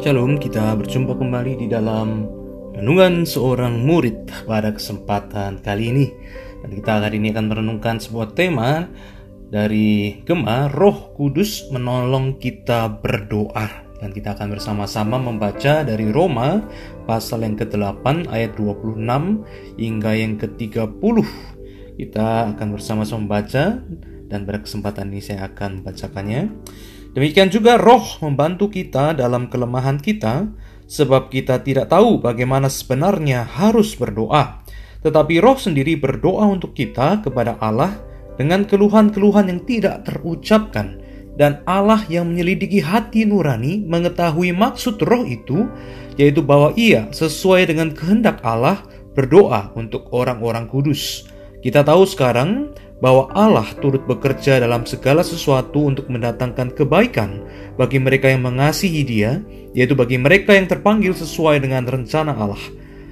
Shalom, kita berjumpa kembali di dalam renungan seorang murid pada kesempatan kali ini. Dan kita hari ini akan merenungkan sebuah tema dari Gema Roh Kudus menolong kita berdoa. Dan kita akan bersama-sama membaca dari Roma pasal yang ke-8 ayat 26 hingga yang ke-30. Kita akan bersama-sama membaca dan pada kesempatan ini saya akan membacakannya. Demikian juga roh membantu kita dalam kelemahan kita, sebab kita tidak tahu bagaimana sebenarnya harus berdoa. Tetapi roh sendiri berdoa untuk kita kepada Allah dengan keluhan-keluhan yang tidak terucapkan. Dan Allah yang menyelidiki hati nurani mengetahui maksud roh itu, yaitu bahwa ia sesuai dengan kehendak Allah berdoa untuk orang-orang kudus. Kita tahu sekarang bahwa Allah turut bekerja dalam segala sesuatu untuk mendatangkan kebaikan bagi mereka yang mengasihi Dia, yaitu bagi mereka yang terpanggil sesuai dengan rencana Allah.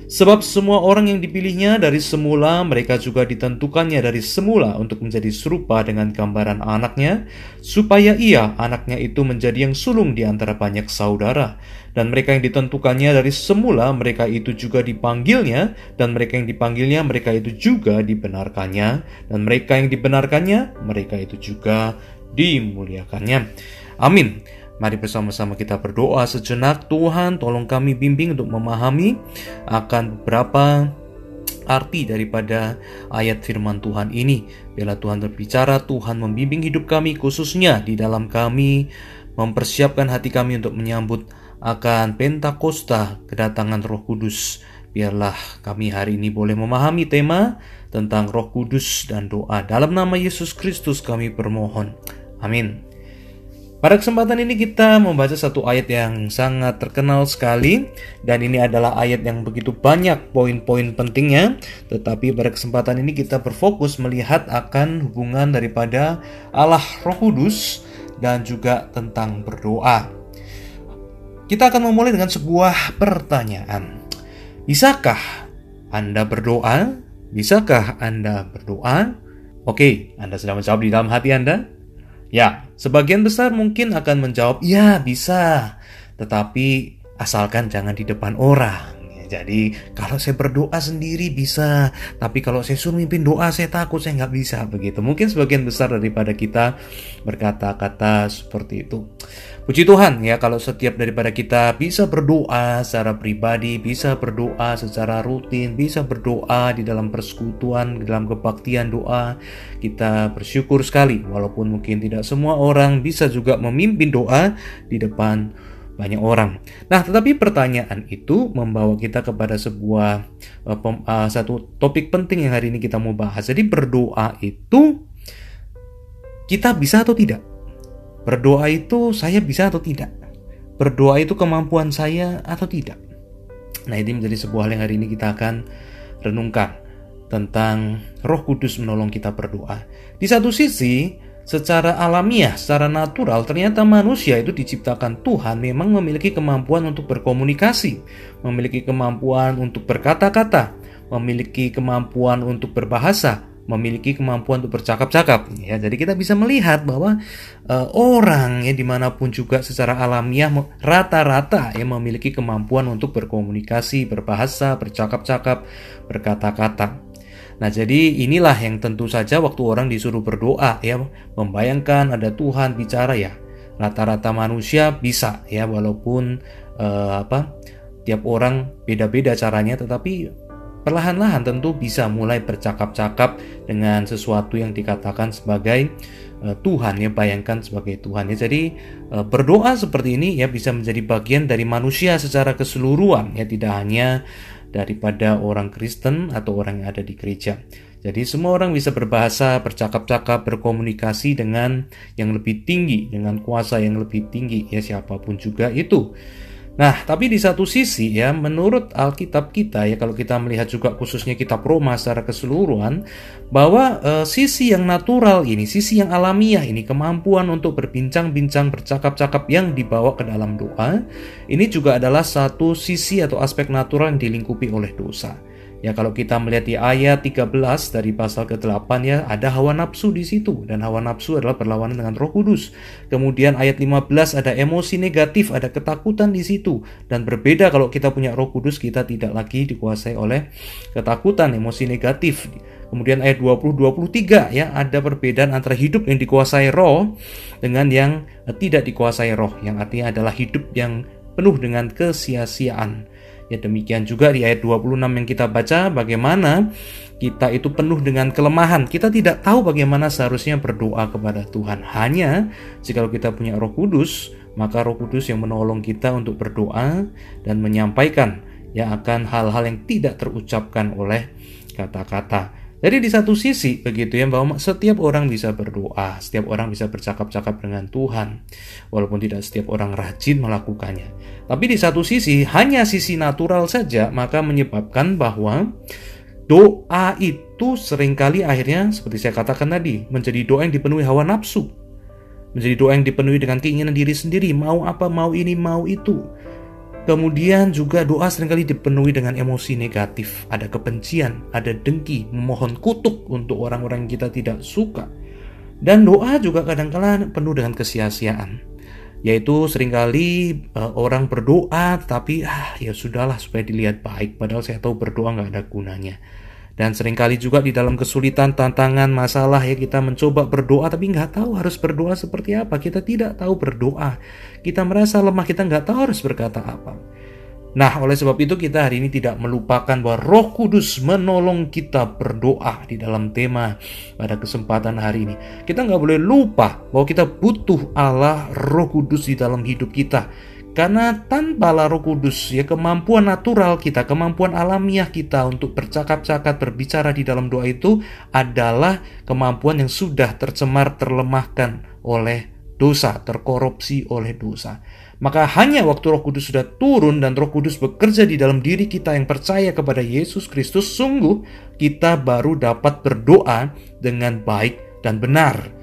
Sebab semua orang yang dipilihnya dari semula, mereka juga ditentukannya dari semula untuk menjadi serupa dengan gambaran anaknya, supaya ia, anaknya itu menjadi yang sulung di antara banyak saudara. Dan mereka yang ditentukannya dari semula, mereka itu juga dipanggilnya, dan mereka yang dipanggilnya, mereka itu juga dibenarkannya, dan mereka yang dibenarkannya, mereka itu juga dimuliakannya. Amin. Mari bersama-sama kita berdoa sejenak. Tuhan, tolong kami bimbing untuk memahami akan beberapa arti daripada ayat firman Tuhan ini. Bila Tuhan berbicara, Tuhan membimbing hidup kami khususnya di dalam kami mempersiapkan hati kami untuk menyambut akan Pentakosta kedatangan Roh Kudus. Biarlah kami hari ini boleh memahami tema tentang Roh Kudus dan doa. Dalam nama Yesus Kristus kami bermohon. Amin. Pada kesempatan ini kita membaca satu ayat yang sangat terkenal sekali dan ini adalah ayat yang begitu banyak poin-poin pentingnya tetapi pada kesempatan ini kita berfokus melihat akan hubungan daripada Allah Roh Kudus dan juga tentang berdoa. Kita akan memulai dengan sebuah pertanyaan. Bisakah Anda berdoa? Bisakah Anda berdoa? Oke, Anda sudah menjawab di dalam hati Anda? Ya, sebagian besar mungkin akan menjawab, "Ya, bisa." Tetapi asalkan jangan di depan orang. Jadi kalau saya berdoa sendiri bisa, tapi kalau saya suruh mimpin doa saya takut saya nggak bisa begitu. Mungkin sebagian besar daripada kita berkata-kata seperti itu. Puji Tuhan ya kalau setiap daripada kita bisa berdoa secara pribadi, bisa berdoa secara rutin, bisa berdoa di dalam persekutuan, di dalam kebaktian doa, kita bersyukur sekali walaupun mungkin tidak semua orang bisa juga memimpin doa di depan banyak orang. Nah, tetapi pertanyaan itu membawa kita kepada sebuah uh, pem, uh, satu topik penting yang hari ini kita mau bahas. Jadi berdoa itu kita bisa atau tidak? Berdoa itu saya bisa atau tidak? Berdoa itu kemampuan saya atau tidak? Nah, ini menjadi sebuah hal yang hari ini kita akan renungkan tentang Roh Kudus menolong kita berdoa. Di satu sisi, secara alamiah, secara natural, ternyata manusia itu diciptakan Tuhan memang memiliki kemampuan untuk berkomunikasi, memiliki kemampuan untuk berkata-kata, memiliki kemampuan untuk berbahasa, memiliki kemampuan untuk bercakap-cakap ya jadi kita bisa melihat bahwa uh, orang ya di mana pun juga secara alamiah rata-rata ya memiliki kemampuan untuk berkomunikasi berbahasa bercakap-cakap berkata-kata Nah, jadi inilah yang tentu saja waktu orang disuruh berdoa ya, membayangkan ada Tuhan bicara ya. Rata-rata manusia bisa ya walaupun uh, apa tiap orang beda-beda caranya tetapi perlahan-lahan tentu bisa mulai bercakap-cakap dengan sesuatu yang dikatakan sebagai uh, Tuhan ya bayangkan sebagai Tuhan ya jadi uh, berdoa seperti ini ya bisa menjadi bagian dari manusia secara keseluruhan ya tidak hanya daripada orang Kristen atau orang yang ada di gereja jadi semua orang bisa berbahasa, bercakap-cakap, berkomunikasi dengan yang lebih tinggi, dengan kuasa yang lebih tinggi, ya siapa pun juga itu. Nah, tapi di satu sisi ya, menurut Alkitab kita ya, kalau kita melihat juga khususnya kitab Roma secara keseluruhan, bahwa e, sisi yang natural ini, sisi yang alamiah ini, kemampuan untuk berbincang-bincang, bercakap-cakap yang dibawa ke dalam doa, ini juga adalah satu sisi atau aspek natural yang dilingkupi oleh dosa. Ya kalau kita melihat di ayat 13 dari pasal ke-8 ya ada hawa nafsu di situ dan hawa nafsu adalah berlawanan dengan Roh Kudus. Kemudian ayat 15 ada emosi negatif, ada ketakutan di situ dan berbeda kalau kita punya Roh Kudus kita tidak lagi dikuasai oleh ketakutan, emosi negatif. Kemudian ayat 20 23 ya ada perbedaan antara hidup yang dikuasai roh dengan yang tidak dikuasai roh yang artinya adalah hidup yang penuh dengan kesia-siaan. Ya demikian juga di ayat 26 yang kita baca bagaimana kita itu penuh dengan kelemahan. Kita tidak tahu bagaimana seharusnya berdoa kepada Tuhan. Hanya jika kita punya Roh Kudus, maka Roh Kudus yang menolong kita untuk berdoa dan menyampaikan ya akan hal-hal yang tidak terucapkan oleh kata-kata. Jadi di satu sisi begitu ya bahwa setiap orang bisa berdoa, setiap orang bisa bercakap-cakap dengan Tuhan, walaupun tidak setiap orang rajin melakukannya. Tapi di satu sisi hanya sisi natural saja maka menyebabkan bahwa doa itu sering kali akhirnya seperti saya katakan tadi menjadi doa yang dipenuhi hawa nafsu. Menjadi doa yang dipenuhi dengan keinginan diri sendiri, mau apa, mau ini, mau itu. Kemudian juga doa sering kali dipenuhi dengan emosi negatif, ada kebencian, ada dengki, memohon kutuk untuk orang-orang kita tidak suka. Dan doa juga kadang-kala penuh dengan kesia-siaan. Yaitu sering kali uh, orang berdoa tapi ah ya sudahlah supaya dilihat baik padahal saya tahu berdoa nggak ada gunanya. Dan sering kali juga di dalam kesulitan, tantangan, masalah ya kita mencoba berdoa tapi nggak tahu harus berdoa seperti apa. Kita tidak tahu berdoa. Kita merasa lemah, kita nggak tahu harus berkata apa. Nah, oleh sebab itu kita hari ini tidak melupakan bahwa Roh Kudus menolong kita berdoa di dalam tema pada kesempatan hari ini. Kita nggak boleh lupa bahwa kita butuh Allah Roh Kudus di dalam hidup kita. Karena tanpa Roh Kudus, ya kemampuan natural kita, kemampuan alamiah kita untuk bercakap-cakap, berbicara di dalam doa itu adalah kemampuan yang sudah tercemar, terlemahkan oleh dosa, terkorupsi oleh dosa. Maka hanya waktu Roh Kudus sudah turun dan Roh Kudus bekerja di dalam diri kita yang percaya kepada Yesus Kristus, sungguh kita baru dapat berdoa dengan baik dan benar.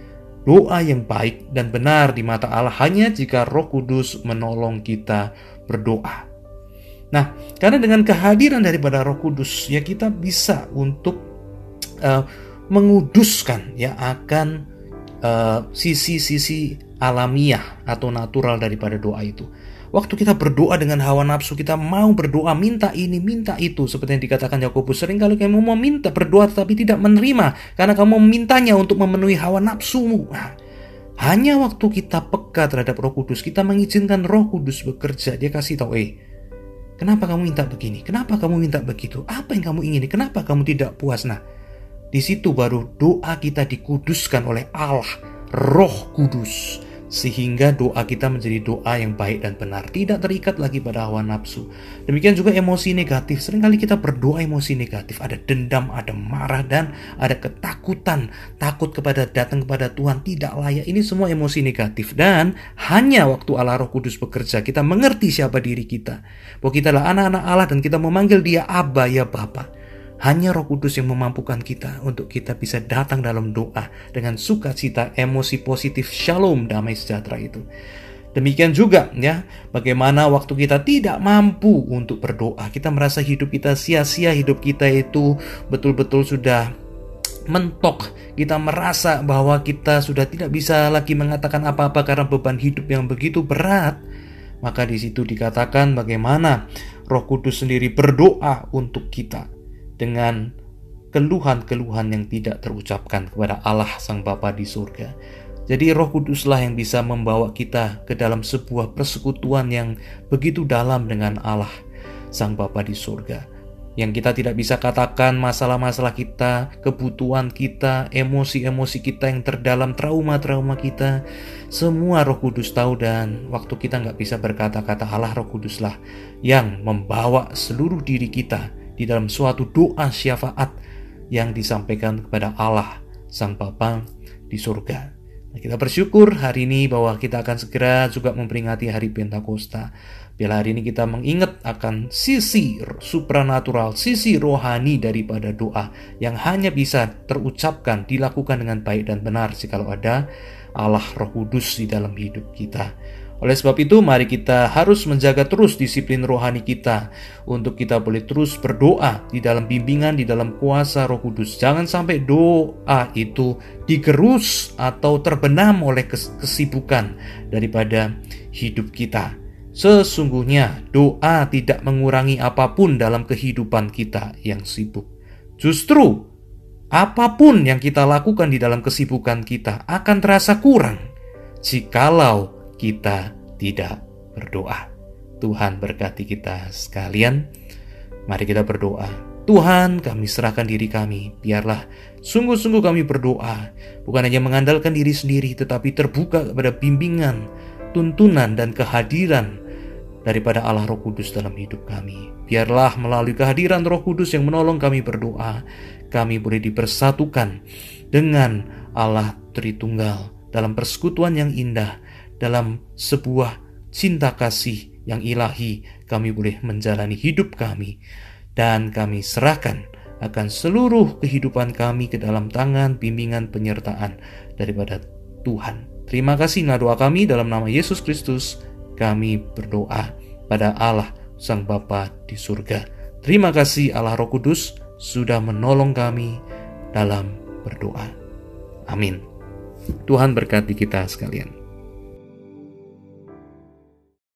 Doa yang baik dan benar di mata Allah hanya jika Roh Kudus menolong kita berdoa. Nah, karena dengan kehadiran daripada Roh Kudus, ya kita bisa untuk uh, menguduskan ya akan eh, sisi-sisi uh, alamiah atau natural daripada doa itu. Waktu kita berdoa dengan hawa nafsu, kita mau berdoa, minta ini, minta itu. Seperti yang dikatakan Yakobus, sering kalau kamu mau minta berdoa tetapi tidak menerima. Karena kamu memintanya untuk memenuhi hawa nafsumu. Nah, hanya waktu kita peka terhadap roh kudus, kita mengizinkan roh kudus bekerja. Dia kasih tahu, eh, kenapa kamu minta begini? Kenapa kamu minta begitu? Apa yang kamu ingini? Kenapa kamu tidak puas? Nah, di situ baru doa kita dikuduskan oleh Allah, roh kudus sehingga doa kita menjadi doa yang baik dan benar, tidak terikat lagi pada hawa nafsu. Demikian juga emosi negatif. Seringkali kita berdoa emosi negatif, ada dendam, ada marah dan ada ketakutan, takut kepada datang kepada Tuhan tidak layak. Ini semua emosi negatif dan hanya waktu Allah Roh Kudus bekerja kita mengerti siapa diri kita. Bahwa kita adalah anak-anak Allah dan kita memanggil Dia Abba ya Bapa. Hanya Roh Kudus yang memampukan kita untuk kita bisa datang dalam doa dengan sukacita, emosi positif, shalom, damai sejahtera itu. Demikian juga ya, bagaimana waktu kita tidak mampu untuk berdoa, kita merasa hidup kita sia-sia, hidup kita itu betul-betul sudah mentok. Kita merasa bahwa kita sudah tidak bisa lagi mengatakan apa-apa karena beban hidup yang begitu berat. Maka di situ dikatakan bagaimana Roh Kudus sendiri berdoa untuk kita dengan keluhan-keluhan yang tidak terucapkan kepada Allah Sang Bapa di surga. Jadi Roh Kuduslah yang bisa membawa kita ke dalam sebuah persekutuan yang begitu dalam dengan Allah Sang Bapa di surga. Yang kita tidak bisa katakan masalah-masalah kita, kebutuhan kita, emosi-emosi kita yang terdalam, trauma-trauma kita. Semua roh kudus tahu dan waktu kita nggak bisa berkata-kata Allah roh kuduslah yang membawa seluruh diri kita di dalam suatu doa syafaat yang disampaikan kepada Allah Sang Bapa di surga. Nah, kita bersyukur hari ini bahwa kita akan segera juga memperingati hari Pentakosta. Bila hari ini kita mengingat akan sisi supranatural, sisi rohani daripada doa yang hanya bisa terucapkan, dilakukan dengan baik dan benar jikalau ada Allah Roh Kudus di dalam hidup kita. Oleh sebab itu, mari kita harus menjaga terus disiplin rohani kita untuk kita boleh terus berdoa di dalam bimbingan, di dalam kuasa Roh Kudus. Jangan sampai doa itu digerus atau terbenam oleh kesibukan daripada hidup kita. Sesungguhnya, doa tidak mengurangi apa pun dalam kehidupan kita yang sibuk. Justru, apa pun yang kita lakukan di dalam kesibukan kita akan terasa kurang jikalau kita tidak berdoa. Tuhan berkati kita sekalian. Mari kita berdoa. Tuhan, kami serahkan diri kami. Biarlah sungguh-sungguh kami berdoa, bukan hanya mengandalkan diri sendiri, tetapi terbuka kepada bimbingan, tuntunan, dan kehadiran daripada Allah Roh Kudus dalam hidup kami. Biarlah melalui kehadiran Roh Kudus yang menolong kami berdoa, kami boleh dipersatukan dengan Allah Tritunggal dalam persekutuan yang indah dalam sebuah cinta kasih yang ilahi, kami boleh menjalani hidup kami, dan kami serahkan akan seluruh kehidupan kami ke dalam tangan bimbingan penyertaan daripada Tuhan. Terima kasih nah doa kami dalam nama Yesus Kristus. Kami berdoa pada Allah Sang Bapa di surga. Terima kasih Allah Roh Kudus sudah menolong kami dalam berdoa. Amin. Tuhan berkati kita sekalian.